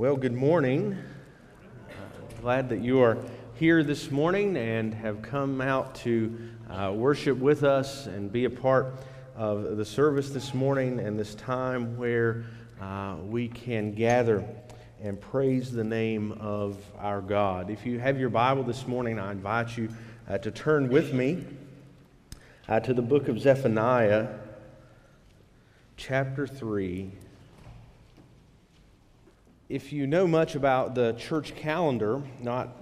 Well, good morning. Uh, glad that you are here this morning and have come out to uh, worship with us and be a part of the service this morning and this time where uh, we can gather and praise the name of our God. If you have your Bible this morning, I invite you uh, to turn with me uh, to the book of Zephaniah, chapter 3 if you know much about the church calendar, not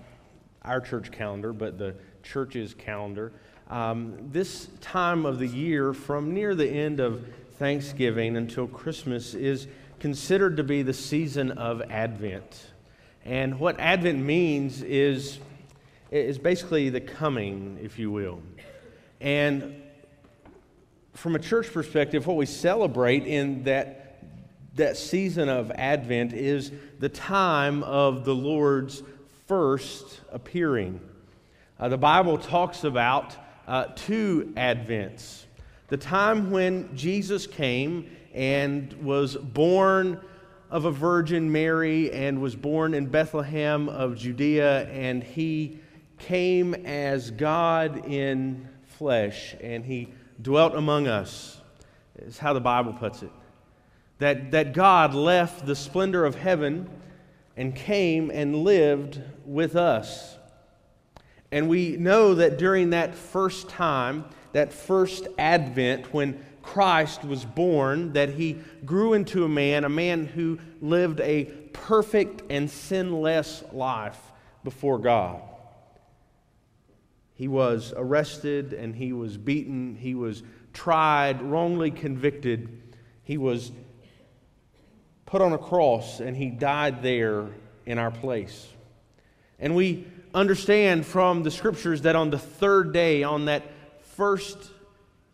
our church calendar, but the church's calendar, um, this time of the year, from near the end of Thanksgiving until Christmas, is considered to be the season of Advent. And what Advent means is, is basically the coming, if you will. And from a church perspective, what we celebrate in that that season of Advent is the time of the Lord's first appearing. Uh, the Bible talks about uh, two Advents the time when Jesus came and was born of a Virgin Mary and was born in Bethlehem of Judea, and he came as God in flesh, and he dwelt among us, is how the Bible puts it that, that God left the splendor of heaven and came and lived with us. And we know that during that first time, that first advent, when Christ was born, that he grew into a man, a man who lived a perfect and sinless life before God. He was arrested and he was beaten, he was tried, wrongly convicted, he was put on a cross and he died there in our place. And we understand from the scriptures that on the third day, on that first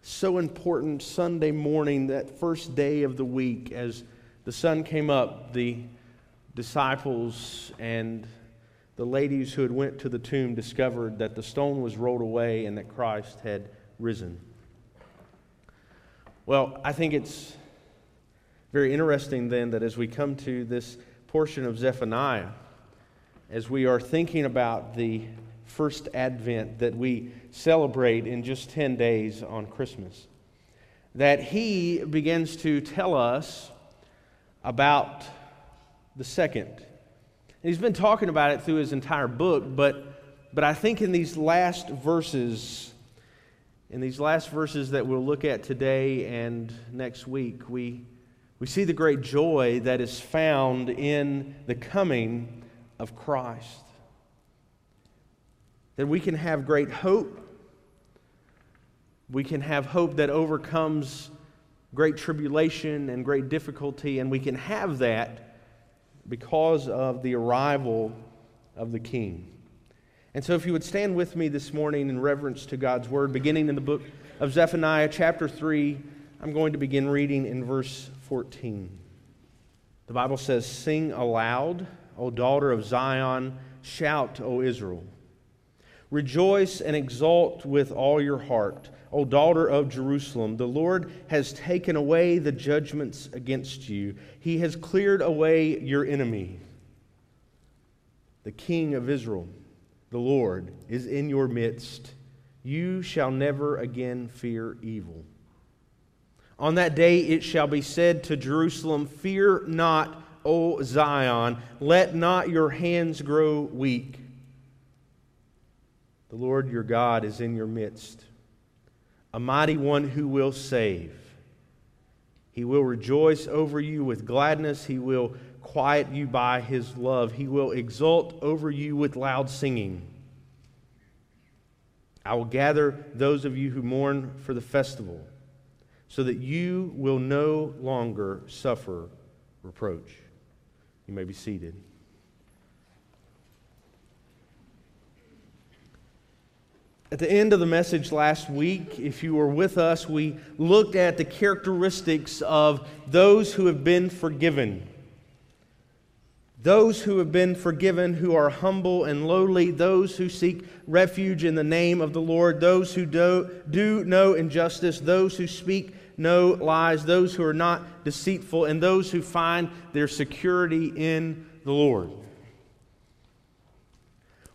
so important Sunday morning, that first day of the week, as the sun came up, the disciples and the ladies who had went to the tomb discovered that the stone was rolled away and that Christ had risen. Well, I think it's very interesting then that as we come to this portion of Zephaniah, as we are thinking about the first advent that we celebrate in just 10 days on Christmas, that he begins to tell us about the second. And he's been talking about it through his entire book, but, but I think in these last verses, in these last verses that we'll look at today and next week, we we see the great joy that is found in the coming of Christ. That we can have great hope. We can have hope that overcomes great tribulation and great difficulty, and we can have that because of the arrival of the King. And so, if you would stand with me this morning in reverence to God's Word, beginning in the book of Zephaniah, chapter 3, I'm going to begin reading in verse 14. The Bible says, Sing aloud, O daughter of Zion, shout, O Israel. Rejoice and exult with all your heart, O daughter of Jerusalem. The Lord has taken away the judgments against you, He has cleared away your enemy. The King of Israel, the Lord, is in your midst. You shall never again fear evil. On that day it shall be said to Jerusalem, Fear not, O Zion, let not your hands grow weak. The Lord your God is in your midst, a mighty one who will save. He will rejoice over you with gladness. He will quiet you by his love. He will exult over you with loud singing. I will gather those of you who mourn for the festival so that you will no longer suffer reproach. You may be seated. At the end of the message last week, if you were with us, we looked at the characteristics of those who have been forgiven. Those who have been forgiven, who are humble and lowly, those who seek refuge in the name of the Lord, those who do, do know injustice, those who speak no lies, those who are not deceitful, and those who find their security in the Lord.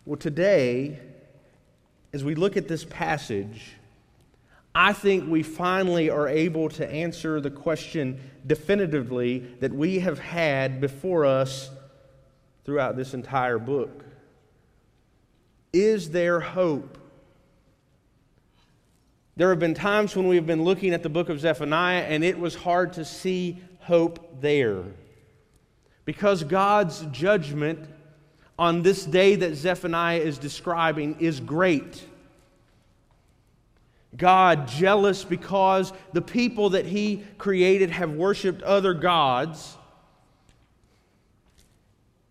Well, today, as we look at this passage, I think we finally are able to answer the question definitively that we have had before us throughout this entire book. Is there hope? There have been times when we have been looking at the book of Zephaniah and it was hard to see hope there. Because God's judgment on this day that Zephaniah is describing is great. God jealous because the people that he created have worshiped other gods.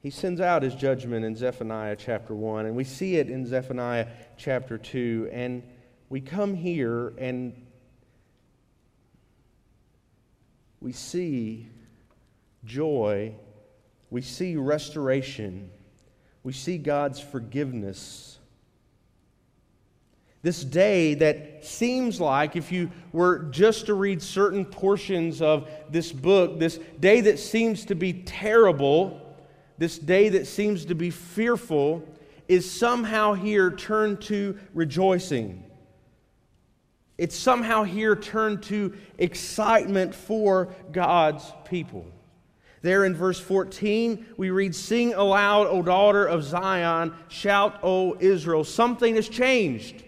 He sends out his judgment in Zephaniah chapter 1, and we see it in Zephaniah chapter 2. And we come here and we see joy, we see restoration, we see God's forgiveness. This day that seems like, if you were just to read certain portions of this book, this day that seems to be terrible, this day that seems to be fearful, is somehow here turned to rejoicing. It's somehow here turned to excitement for God's people. There in verse 14, we read, Sing aloud, O daughter of Zion, shout, O Israel. Something has changed.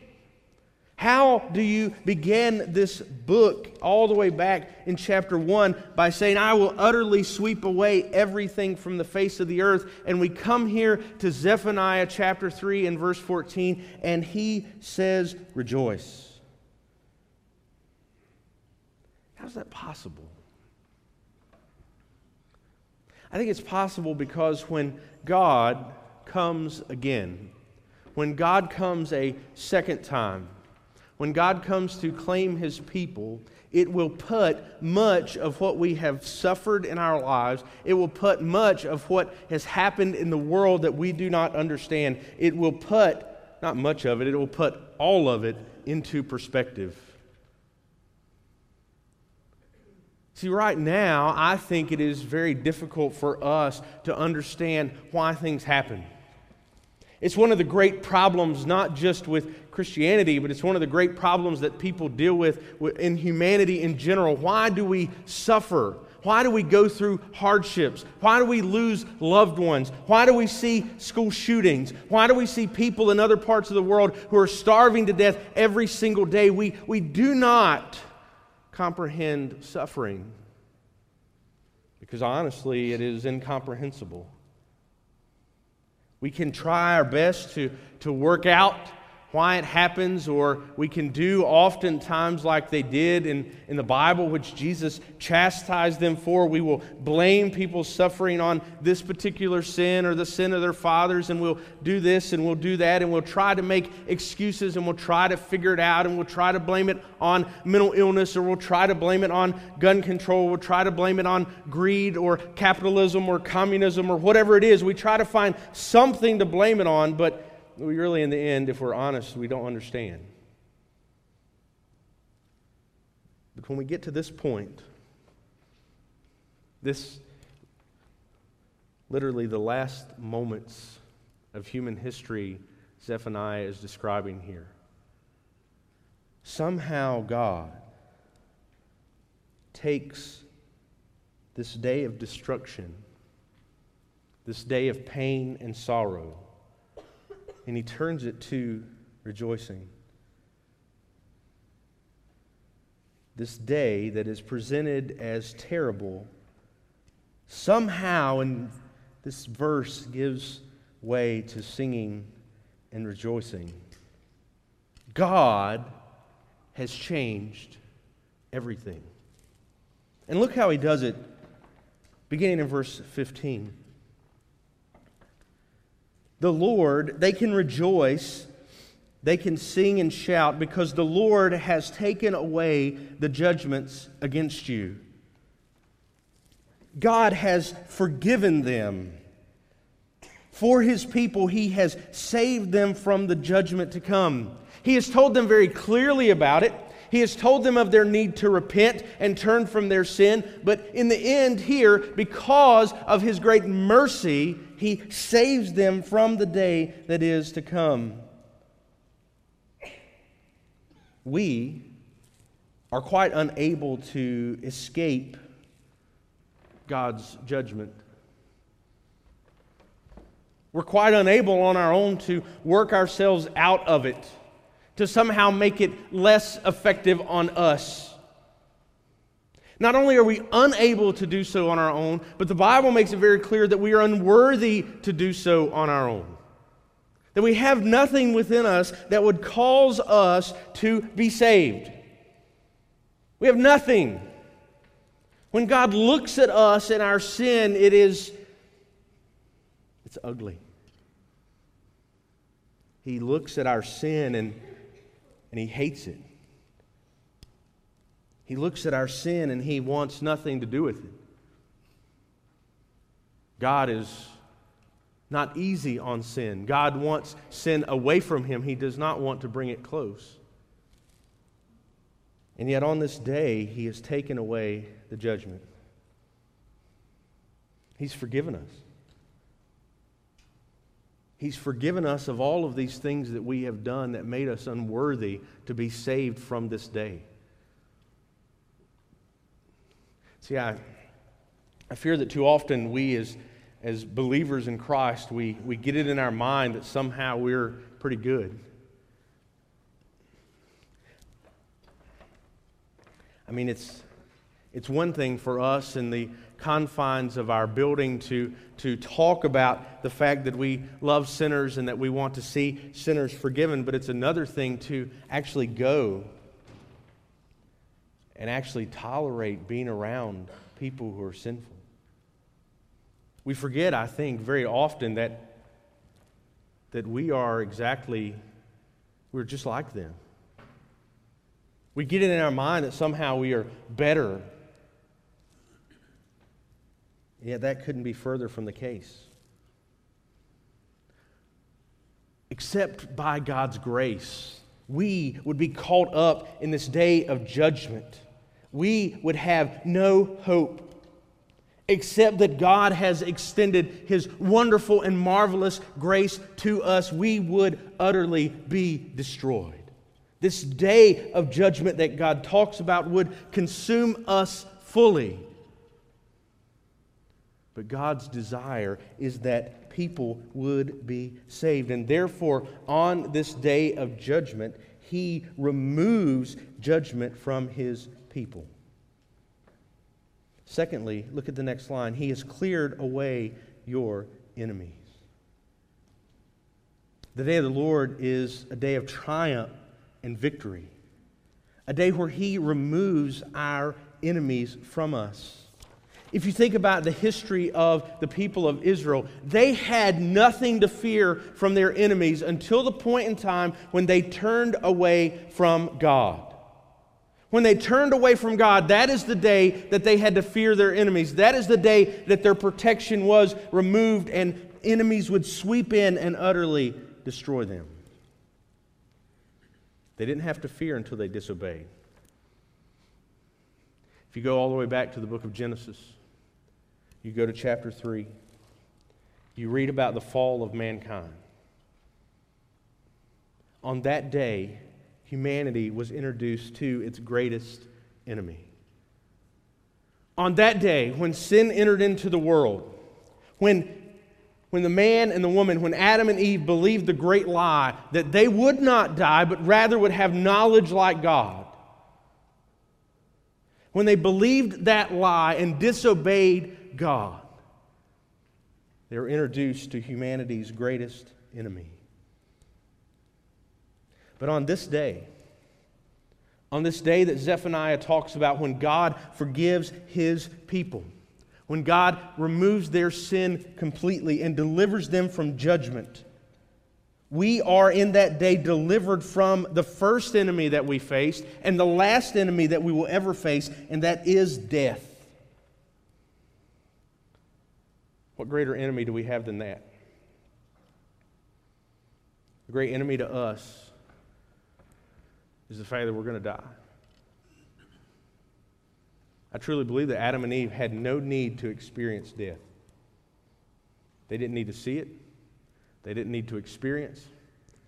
How do you begin this book all the way back in chapter 1 by saying, I will utterly sweep away everything from the face of the earth? And we come here to Zephaniah chapter 3 and verse 14, and he says, Rejoice. How's that possible? I think it's possible because when God comes again, when God comes a second time, when God comes to claim his people, it will put much of what we have suffered in our lives, it will put much of what has happened in the world that we do not understand, it will put, not much of it, it will put all of it into perspective. See, right now, I think it is very difficult for us to understand why things happen. It's one of the great problems, not just with Christianity, but it's one of the great problems that people deal with in humanity in general. Why do we suffer? Why do we go through hardships? Why do we lose loved ones? Why do we see school shootings? Why do we see people in other parts of the world who are starving to death every single day? We, we do not comprehend suffering because honestly, it is incomprehensible. We can try our best to, to work out why it happens, or we can do oftentimes like they did in, in the Bible, which Jesus chastised them for. We will blame people suffering on this particular sin or the sin of their fathers, and we'll do this and we'll do that, and we'll try to make excuses and we'll try to figure it out, and we'll try to blame it on mental illness, or we'll try to blame it on gun control, we'll try to blame it on greed or capitalism or communism or whatever it is. We try to find something to blame it on, but we really, in the end, if we're honest, we don't understand. But when we get to this point, this literally the last moments of human history Zephaniah is describing here. Somehow God takes this day of destruction, this day of pain and sorrow, and he turns it to rejoicing. This day that is presented as terrible, somehow in this verse gives way to singing and rejoicing. God has changed everything. And look how he does it, beginning in verse 15 the Lord, they can rejoice, they can sing and shout because the Lord has taken away the judgments against you. God has forgiven them. For his people, he has saved them from the judgment to come. He has told them very clearly about it. He has told them of their need to repent and turn from their sin. But in the end, here, because of His great mercy, He saves them from the day that is to come. We are quite unable to escape God's judgment. We're quite unable on our own to work ourselves out of it, to somehow make it less effective on us. Not only are we unable to do so on our own, but the Bible makes it very clear that we are unworthy to do so on our own. That we have nothing within us that would cause us to be saved. We have nothing. When God looks at us and our sin, it is it's ugly. He looks at our sin and, and he hates it. He looks at our sin and he wants nothing to do with it. God is not easy on sin. God wants sin away from him, he does not want to bring it close. And yet, on this day, he has taken away the judgment. He's forgiven us. He's forgiven us of all of these things that we have done that made us unworthy to be saved from this day. See, I, I fear that too often we, as, as believers in Christ, we, we get it in our mind that somehow we're pretty good. I mean, it's, it's one thing for us in the confines of our building to, to talk about the fact that we love sinners and that we want to see sinners forgiven, but it's another thing to actually go and actually tolerate being around people who are sinful. We forget, I think, very often that, that we are exactly, we're just like them. We get it in our mind that somehow we are better Yet that couldn't be further from the case. Except by God's grace, we would be caught up in this day of judgment. We would have no hope except that God has extended His wonderful and marvelous grace to us. We would utterly be destroyed. This day of judgment that God talks about would consume us fully. But God's desire is that people would be saved. And therefore, on this day of judgment, he removes judgment from his people. Secondly, look at the next line. He has cleared away your enemies. The day of the Lord is a day of triumph and victory, a day where he removes our enemies from us. If you think about the history of the people of Israel, they had nothing to fear from their enemies until the point in time when they turned away from God. When they turned away from God, that is the day that they had to fear their enemies. That is the day that their protection was removed and enemies would sweep in and utterly destroy them. They didn't have to fear until they disobeyed. If you go all the way back to the book of Genesis, you go to chapter 3, you read about the fall of mankind. On that day, humanity was introduced to its greatest enemy. On that day, when sin entered into the world, when when the man and the woman, when Adam and Eve believed the great lie that they would not die, but rather would have knowledge like God, when they believed that lie and disobeyed God. They were introduced to humanity's greatest enemy. But on this day, on this day that Zephaniah talks about when God forgives his people, when God removes their sin completely and delivers them from judgment, we are in that day delivered from the first enemy that we faced and the last enemy that we will ever face, and that is death. What greater enemy do we have than that? The great enemy to us is the fact that we're going to die. I truly believe that Adam and Eve had no need to experience death. They didn't need to see it, they didn't need to experience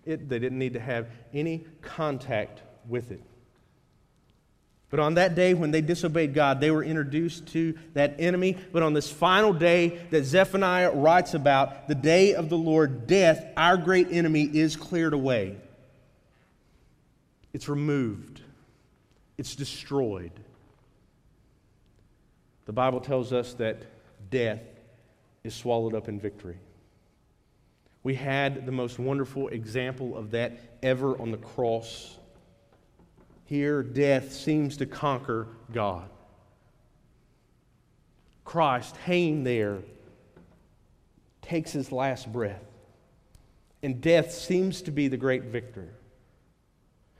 it, they didn't need to have any contact with it. But on that day when they disobeyed God, they were introduced to that enemy. But on this final day that Zephaniah writes about, the day of the Lord, death, our great enemy, is cleared away. It's removed, it's destroyed. The Bible tells us that death is swallowed up in victory. We had the most wonderful example of that ever on the cross here, death seems to conquer God. Christ, hanging there, takes his last breath, and death seems to be the great victor.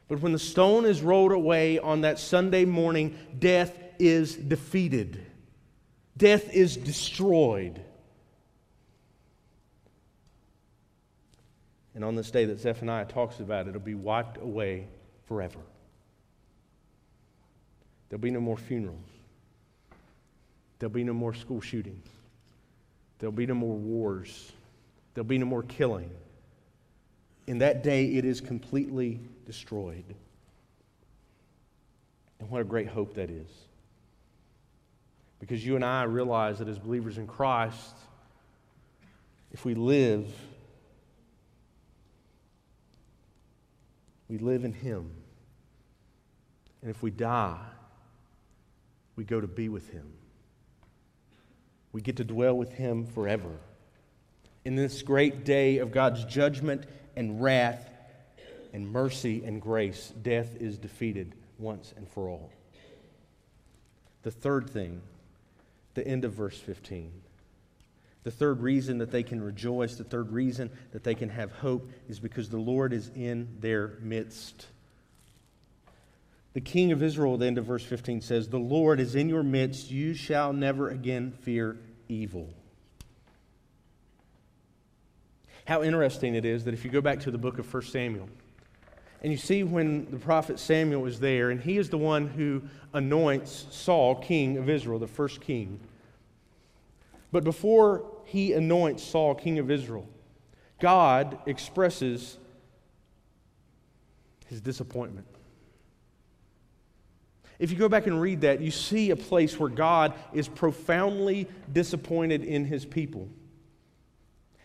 But when the stone is rolled away on that Sunday morning, death is defeated, death is destroyed. And on this day that Zephaniah talks about, it'll be wiped away forever. There'll be no more funerals. There'll be no more school shootings. There'll be no more wars. There'll be no more killing. In that day, it is completely destroyed. And what a great hope that is. Because you and I realize that as believers in Christ, if we live, we live in Him. And if we die, we go to be with him. We get to dwell with him forever. In this great day of God's judgment and wrath and mercy and grace, death is defeated once and for all. The third thing, the end of verse 15. The third reason that they can rejoice, the third reason that they can have hope is because the Lord is in their midst. The king of Israel, at the end of verse 15, says, The Lord is in your midst. You shall never again fear evil. How interesting it is that if you go back to the book of 1 Samuel, and you see when the prophet Samuel is there, and he is the one who anoints Saul king of Israel, the first king. But before he anoints Saul king of Israel, God expresses his disappointment. If you go back and read that, you see a place where God is profoundly disappointed in his people.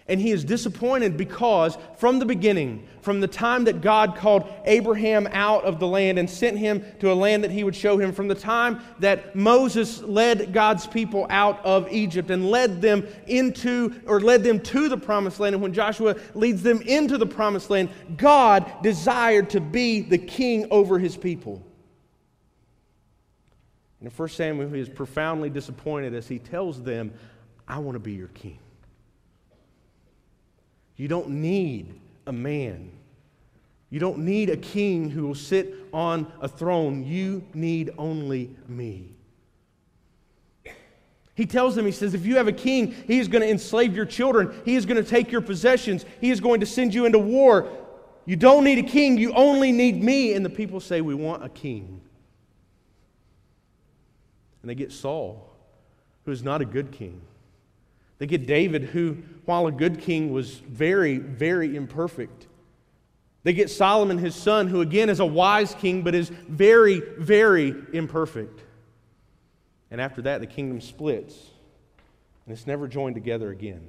And he is disappointed because from the beginning, from the time that God called Abraham out of the land and sent him to a land that he would show him, from the time that Moses led God's people out of Egypt and led them into or led them to the promised land, and when Joshua leads them into the promised land, God desired to be the king over his people. And in 1 Samuel, he is profoundly disappointed as he tells them, I want to be your king. You don't need a man. You don't need a king who will sit on a throne. You need only me. He tells them, he says, if you have a king, he is going to enslave your children. He is going to take your possessions. He is going to send you into war. You don't need a king. You only need me. And the people say, we want a king. And they get Saul, who is not a good king. They get David, who, while a good king, was very, very imperfect. They get Solomon, his son, who again is a wise king, but is very, very imperfect. And after that, the kingdom splits, and it's never joined together again.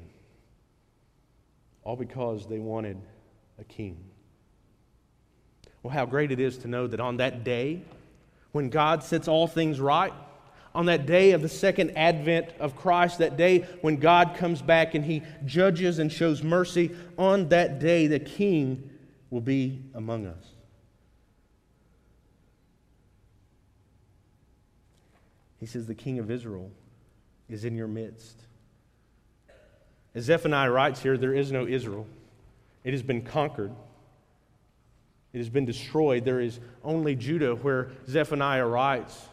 All because they wanted a king. Well, how great it is to know that on that day, when God sets all things right, on that day of the second advent of Christ, that day when God comes back and he judges and shows mercy, on that day the king will be among us. He says, The king of Israel is in your midst. As Zephaniah writes here, there is no Israel, it has been conquered. It has been destroyed. There is only Judah, where Zephaniah writes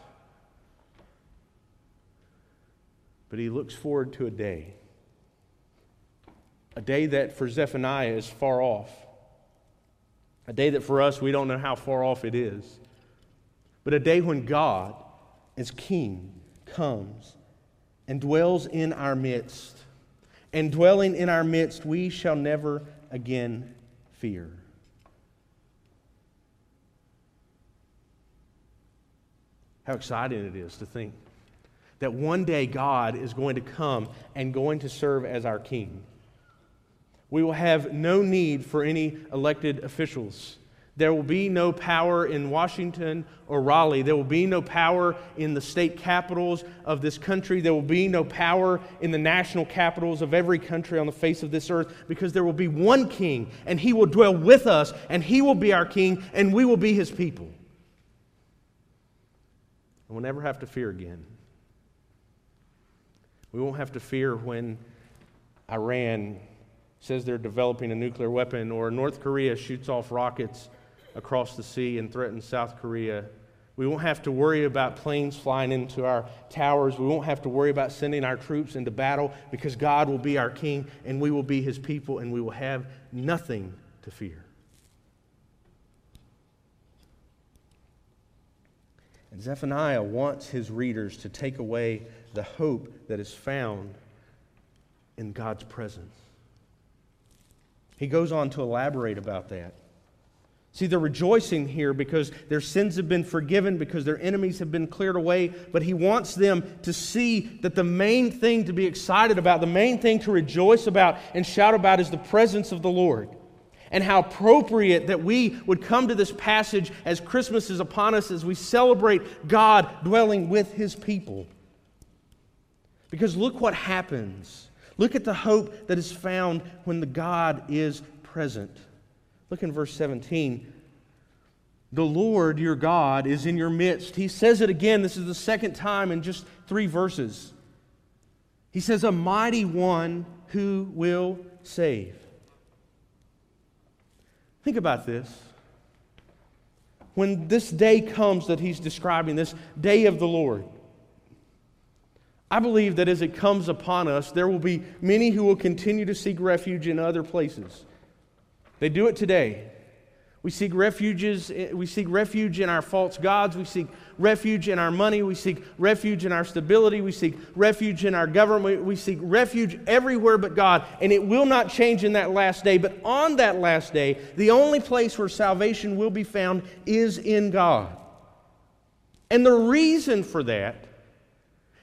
But he looks forward to a day, a day that for Zephaniah is far off, a day that for us we don't know how far off it is, but a day when God, as king, comes and dwells in our midst. And dwelling in our midst, we shall never again fear. How exciting it is to think that one day God is going to come and going to serve as our king. We will have no need for any elected officials. There will be no power in Washington or Raleigh. There will be no power in the state capitals of this country. There will be no power in the national capitals of every country on the face of this earth because there will be one king, and he will dwell with us, and he will be our king, and we will be his people. And we'll never have to fear again. We won't have to fear when Iran says they're developing a nuclear weapon or North Korea shoots off rockets across the sea and threatens South Korea. We won't have to worry about planes flying into our towers. We won't have to worry about sending our troops into battle because God will be our king and we will be his people and we will have nothing to fear. And Zephaniah wants his readers to take away the hope that is found in God's presence. He goes on to elaborate about that. See, they're rejoicing here because their sins have been forgiven, because their enemies have been cleared away, but he wants them to see that the main thing to be excited about, the main thing to rejoice about and shout about is the presence of the Lord. And how appropriate that we would come to this passage as Christmas is upon us, as we celebrate God dwelling with his people. Because look what happens. Look at the hope that is found when the God is present. Look in verse 17. The Lord your God is in your midst. He says it again. This is the second time in just three verses. He says, A mighty one who will save. Think about this. When this day comes that he's describing, this day of the Lord, I believe that as it comes upon us, there will be many who will continue to seek refuge in other places. They do it today. We seek refuges, eh, we seek refuge in our false gods, we seek refuge in our money, we seek refuge in our stability, we seek refuge in our government, we seek refuge everywhere but God, and it will not change in that last day. But on that last day, the only place where salvation will be found is in God. And the reason for that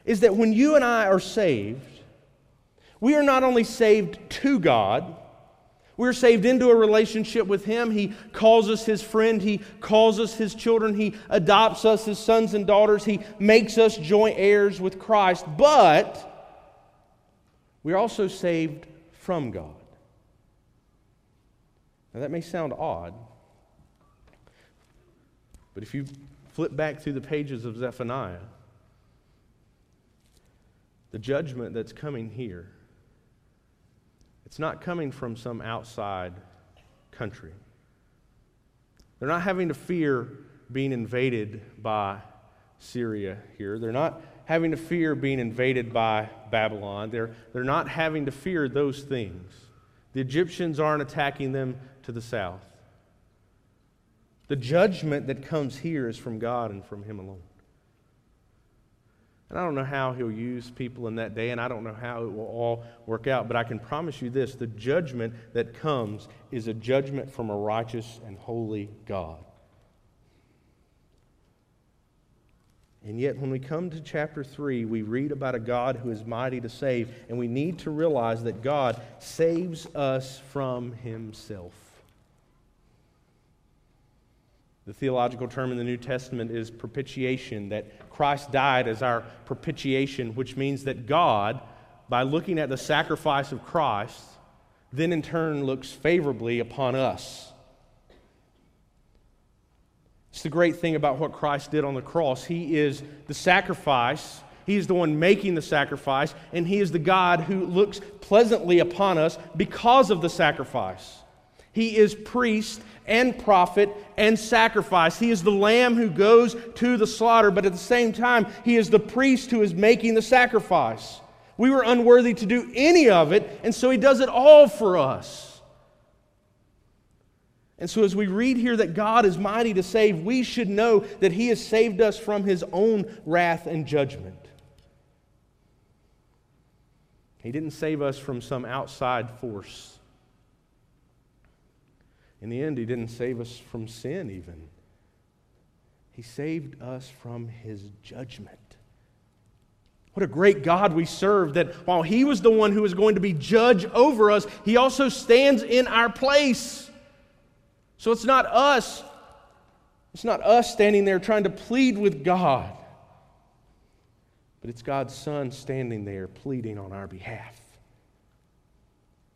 is that when you and I are saved, we are not only saved to God, we're saved into a relationship with Him. He calls us His friend. He calls us His children. He adopts us as sons and daughters. He makes us joint heirs with Christ. But we're also saved from God. Now, that may sound odd, but if you flip back through the pages of Zephaniah, the judgment that's coming here, it's not coming from some outside country. They're not having to fear being invaded by Syria here. They're not having to fear being invaded by Babylon. They're, they're not having to fear those things. The Egyptians aren't attacking them to the south. The judgment that comes here is from God and from Him alone. And I don't know how he'll use people in that day, and I don't know how it will all work out, but I can promise you this the judgment that comes is a judgment from a righteous and holy God. And yet, when we come to chapter 3, we read about a God who is mighty to save, and we need to realize that God saves us from himself. The theological term in the New Testament is propitiation, that Christ died as our propitiation, which means that God, by looking at the sacrifice of Christ, then in turn looks favorably upon us. It's the great thing about what Christ did on the cross. He is the sacrifice, He is the one making the sacrifice, and He is the God who looks pleasantly upon us because of the sacrifice. He is priest and prophet and sacrifice. He is the lamb who goes to the slaughter, but at the same time, he is the priest who is making the sacrifice. We were unworthy to do any of it, and so he does it all for us. And so, as we read here that God is mighty to save, we should know that he has saved us from his own wrath and judgment. He didn't save us from some outside force. In the end, He didn't save us from sin, even. He saved us from His judgment. What a great God we serve that while He was the one who was going to be judge over us, He also stands in our place. So it's not us. It's not us standing there trying to plead with God, but it's God's Son standing there pleading on our behalf.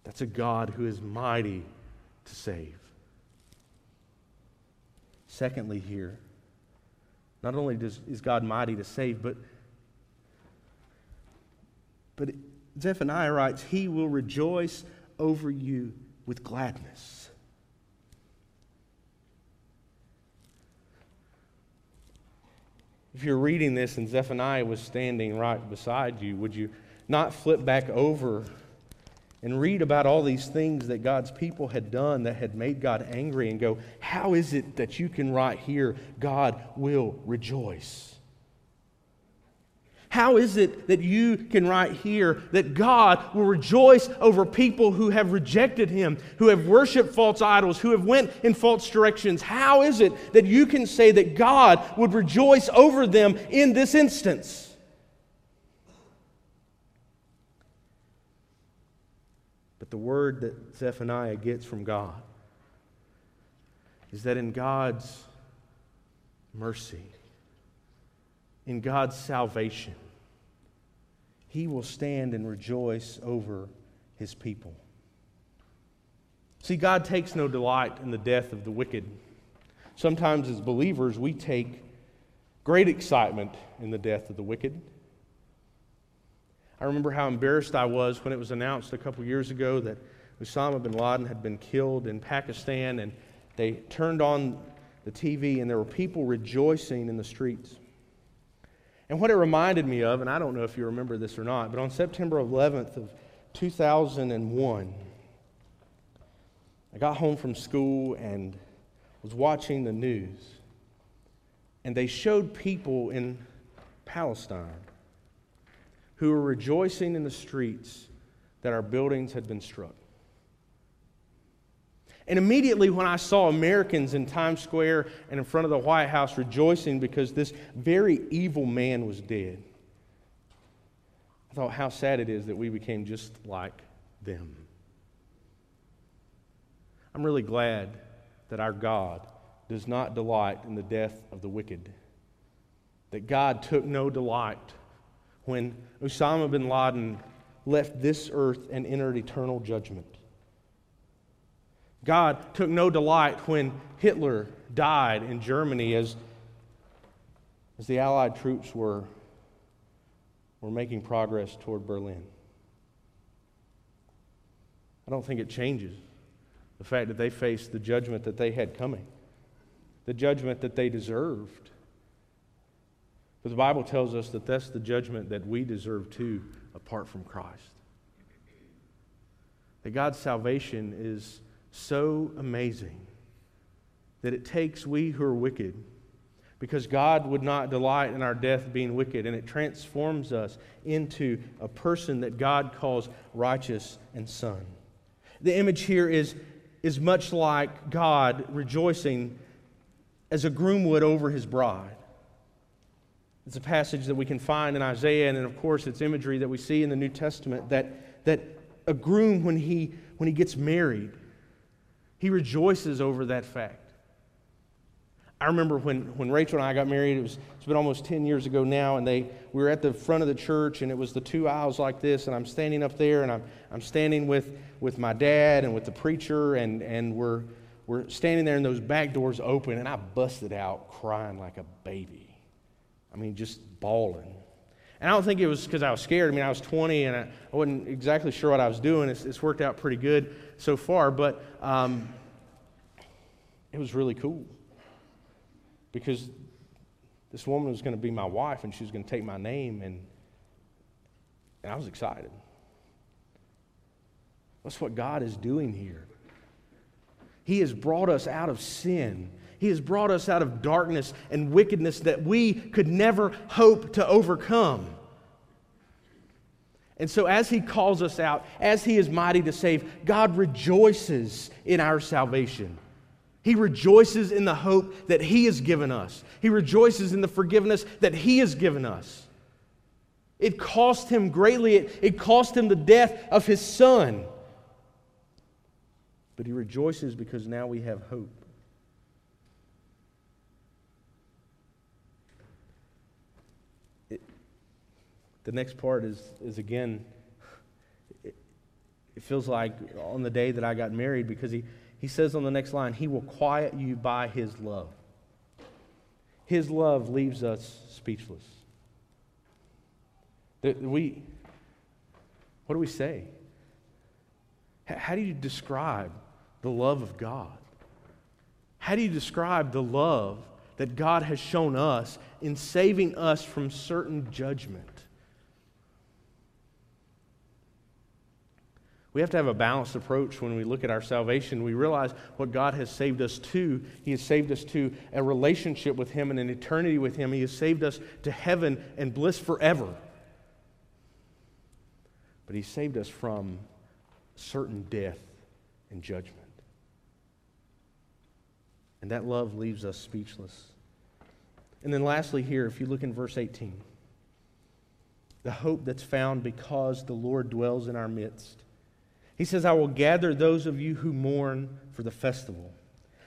That's a God who is mighty to save. Secondly, here, not only does, is God mighty to save, but but Zephaniah writes, He will rejoice over you with gladness. If you're reading this and Zephaniah was standing right beside you, would you not flip back over and read about all these things that God's people had done that had made God angry and go, How is it that you can write here, God will rejoice? How is it that you can write here that God will rejoice over people who have rejected him, who have worshiped false idols, who have went in false directions? How is it that you can say that God would rejoice over them in this instance? But the word that Zephaniah gets from God is that in God's mercy, in God's salvation, he will stand and rejoice over his people. See, God takes no delight in the death of the wicked. Sometimes, as believers, we take great excitement in the death of the wicked. I remember how embarrassed I was when it was announced a couple years ago that Osama bin Laden had been killed in Pakistan, and they turned on the TV, and there were people rejoicing in the streets. And what it reminded me of, and I don't know if you remember this or not, but on September 11th of 2001, I got home from school and was watching the news. And they showed people in Palestine who were rejoicing in the streets that our buildings had been struck. And immediately, when I saw Americans in Times Square and in front of the White House rejoicing because this very evil man was dead, I thought how sad it is that we became just like them. I'm really glad that our God does not delight in the death of the wicked, that God took no delight when Osama bin Laden left this earth and entered eternal judgment. God took no delight when Hitler died in Germany as, as the Allied troops were, were making progress toward Berlin. I don't think it changes the fact that they faced the judgment that they had coming, the judgment that they deserved. But the Bible tells us that that's the judgment that we deserve too, apart from Christ. That God's salvation is so amazing that it takes we who are wicked, because God would not delight in our death being wicked, and it transforms us into a person that God calls righteous and son. The image here is, is much like God rejoicing as a groom would over his bride. It's a passage that we can find in Isaiah, and then of course, it's imagery that we see in the New Testament that, that a groom, when he, when he gets married, he rejoices over that fact. I remember when, when Rachel and I got married, it was, it's been almost 10 years ago now, and they, we were at the front of the church, and it was the two aisles like this, and I'm standing up there, and I'm, I'm standing with, with my dad and with the preacher, and, and we're, we're standing there, and those back doors open, and I busted out crying like a baby. I mean, just bawling. And I don't think it was because I was scared. I mean, I was 20 and I, wasn't exactly sure what I was doing. It's, it's worked out pretty good so far, but um, it was really cool because this woman was going to be my wife and she was going to take my name, and, and I was excited. That's what God is doing here. He has brought us out of sin. He has brought us out of darkness and wickedness that we could never hope to overcome. And so, as He calls us out, as He is mighty to save, God rejoices in our salvation. He rejoices in the hope that He has given us, He rejoices in the forgiveness that He has given us. It cost Him greatly, it, it cost Him the death of His Son. But He rejoices because now we have hope. The next part is, is again, it, feels like on the day that I got married because he, he says on the next line, He will quiet you by His love. His love leaves us speechless. We, what do we say? How do you describe the love of God? How do you describe the love that God has shown us in saving us from certain judgment? We have to have a balanced approach when we look at our salvation. We realize what God has saved us to. He has saved us to a relationship with Him and an eternity with Him. He has saved us to heaven and bliss forever. But He saved us from certain death and judgment. And that love leaves us speechless. And then, lastly, here, if you look in verse 18, the hope that's found because the Lord dwells in our midst. He says, I will gather those of you who mourn for the festival,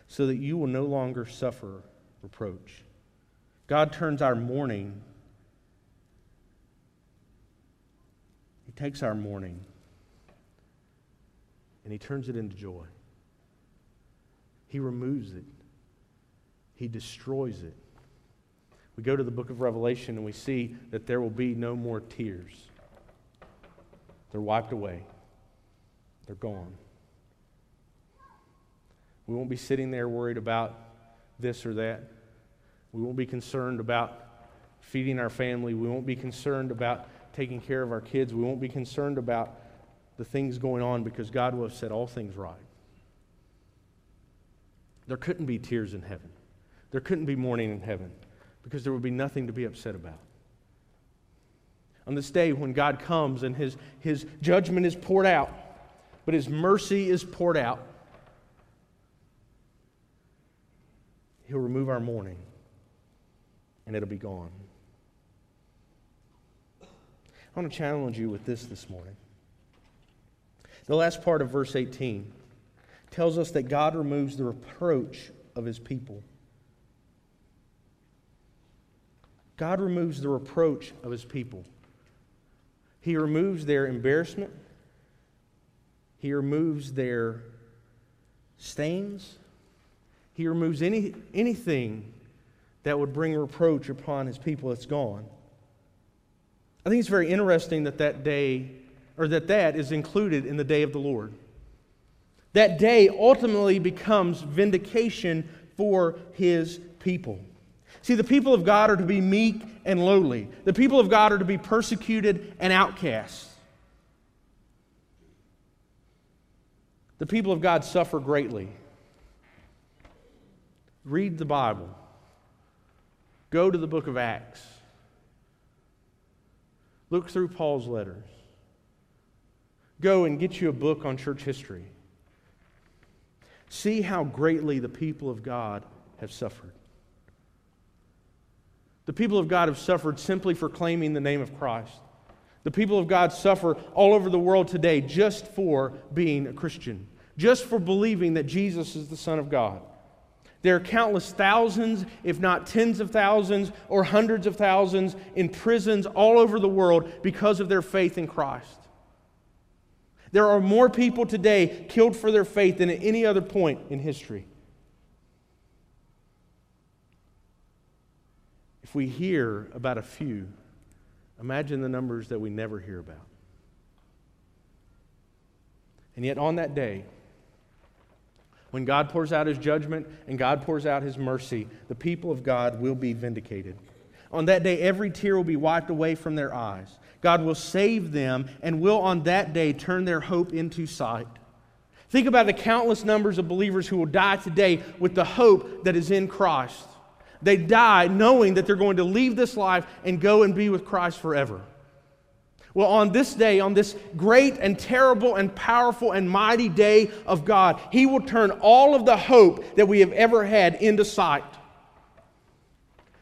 so that you will no longer suffer reproach. God turns our mourning, He takes our mourning, and He turns it into joy. He removes it, He destroys it. We go to the book of Revelation and we see that there will be no more tears. They're wiped away. They're gone. We won't be sitting there worried about this or that. We won't be concerned about feeding our family. We won't be concerned about taking care of our kids. We won't be concerned about the things going on because God will have set all things right. There couldn't be tears in heaven. There couldn't be mourning in heaven because there would be nothing to be upset about. On this day when God comes and his, his judgment is poured out, but his mercy is poured out. He'll remove our mourning, and it'll be gone. I want to challenge you with this this morning. The last part of verse 18 tells us that God removes the reproach of his people. God removes the reproach of his people. He removes their embarrassment. He removes their stains. He removes any, anything that would bring reproach upon his people that's gone. I think it's very interesting that that day, or that that is included in the day of the Lord. That day ultimately becomes vindication for his people. See, the people of God are to be meek and lowly. The people of God are to be persecuted and outcast. The people of God suffer greatly. Read the Bible. Go to the book of Acts. Look through Paul's letters. Go and get you a book on church history. See how greatly the people of God have suffered. The people of God have suffered simply for claiming the name of Christ. The people of God suffer all over the world today just for being a Christian just for believing that Jesus is the Son of God. There are countless thousands, if not tens of thousands or hundreds of thousands, in prisons all over the world because of their faith in Christ. There are more people today killed for their faith than at any other point in history. If we hear about a few, imagine the numbers that we never hear about. And yet, on that day, when God pours out his judgment and God pours out his mercy, the people of God will be vindicated. On that day, every tear will be wiped away from their eyes. God will save them and will on that day turn their hope into sight. Think about the countless numbers of believers who will die today with the hope that is in Christ. They die knowing that they're going to leave this life and go and be with Christ forever. Well, on this day, on this great and terrible and powerful and mighty day of God, He will turn all of the hope that we have ever had into sight.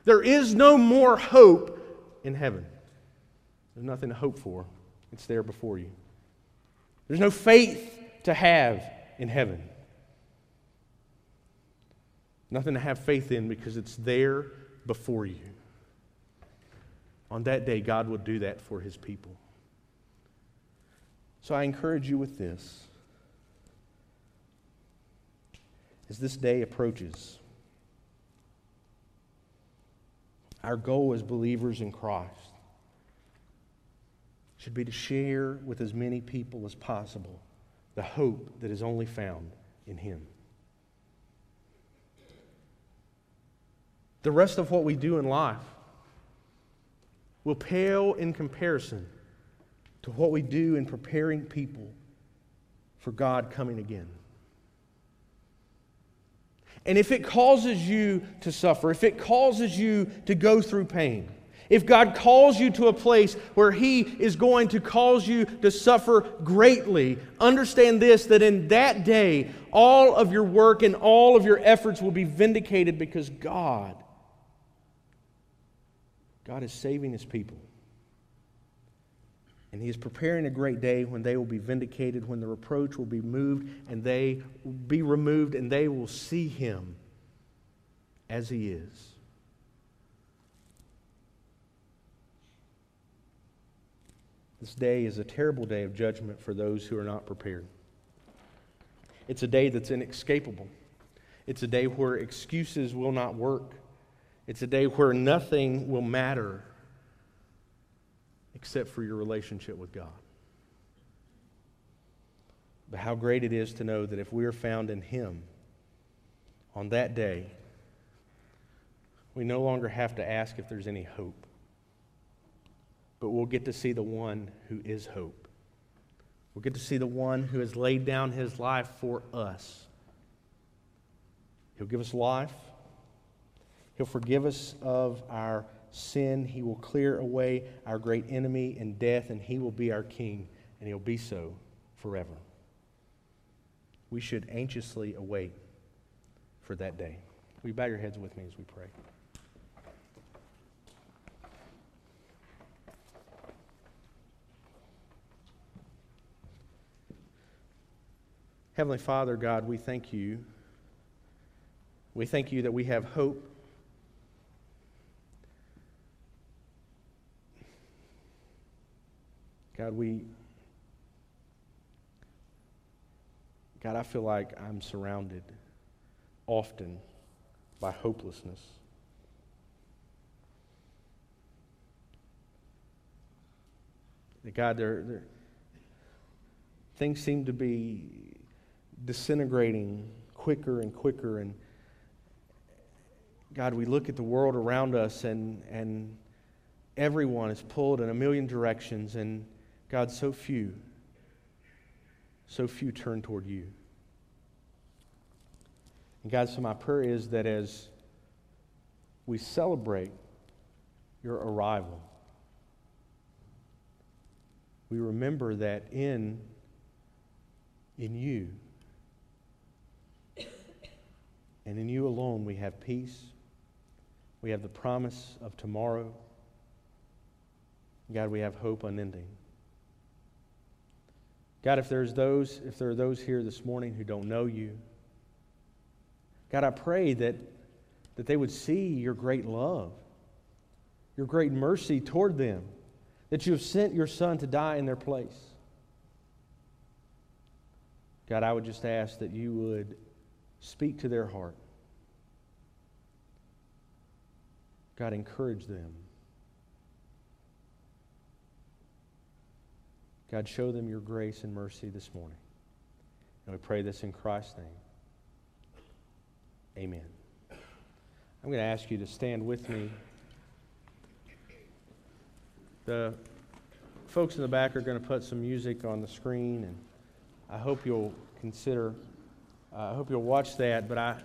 There is no more hope in heaven. There's nothing to hope for, it's there before you. There's no faith to have in heaven. Nothing to have faith in because it's there before you. On that day, God will do that for his people. So I encourage you with this. As this day approaches, our goal as believers in Christ should be to share with as many people as possible the hope that is only found in Him. The rest of what we do in life will pale in comparison to what we do in preparing people for God coming again. And if it causes you to suffer, if it causes you to go through pain, if God calls you to a place where He is going to cause you to suffer greatly, understand this that in that day, all of your work and all of your efforts will be vindicated because God, God is saving His people. And he is preparing a great day when they will be vindicated, when the reproach will be moved and they will be removed, and they will see him as he is. This day is a terrible day of judgment for those who are not prepared. It's a day that's inescapable. It's a day where excuses will not work. It's a day where nothing will matter except for your relationship with God. But how great it is to know that if we are found in Him on that day, we no longer have to ask if there's any hope, but we'll get to see the one who is hope. We'll get to see the one who has laid down his life for us. He'll give us life. He'll forgive us of our sin. He will clear away our great enemy in death, and he will be our king, and he'll be so forever. We should anxiously await for that day. Will you bow your heads with me as we pray? Heavenly Father, God, we thank you. We thank you that we have hope God, we, God, I feel like I'm surrounded often by hopelessness. God, there, there, things seem to be disintegrating quicker and quicker. And God, we look at the world around us, and, and everyone is pulled in a million directions. And God, so few, so few turn toward you. And God, so my prayer is that as we celebrate your arrival, we remember that in, in you and in you alone we have peace, we have the promise of tomorrow. God, we have hope unending. God, if there's those, if there are those here this morning who don't know you, God, I pray that, that they would see your great love, your great mercy toward them, that you have sent your Son to die in their place. God, I would just ask that you would speak to their heart. God, encourage them. God, show them your grace and mercy this morning. And we pray this in Christ's name. Amen. I'm going to ask you to stand with me. The folks in the back are going to put some music on the screen, and I hope you'll consider, uh, I hope you'll watch that. But I,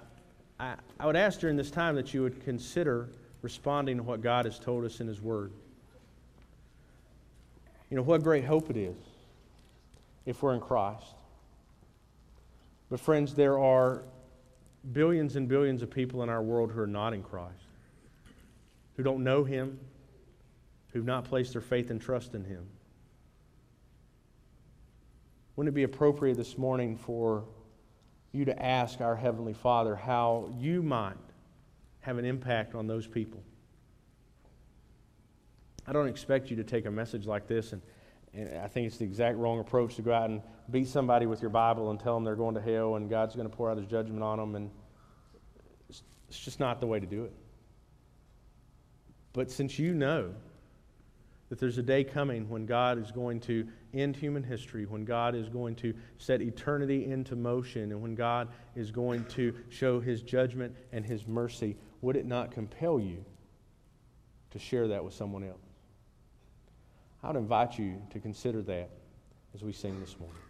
I, I would ask during this time that you would consider responding to what God has told us in His Word. You know, what great hope it is if we're in Christ. But, friends, there are billions and billions of people in our world who are not in Christ, who don't know Him, who've not placed their faith and trust in Him. Wouldn't it be appropriate this morning for you to ask our Heavenly Father how you might have an impact on those people? I don't expect you to take a message like this, and, and I think it's the exact wrong approach to go out and beat somebody with your Bible and tell them they're going to hell and God's going to pour out his judgment on them. And it's, it's just not the way to do it. But since you know that there's a day coming when God is going to end human history, when God is going to set eternity into motion, and when God is going to show his judgment and his mercy, would it not compel you to share that with someone else? I would invite you to consider that as we sing this morning.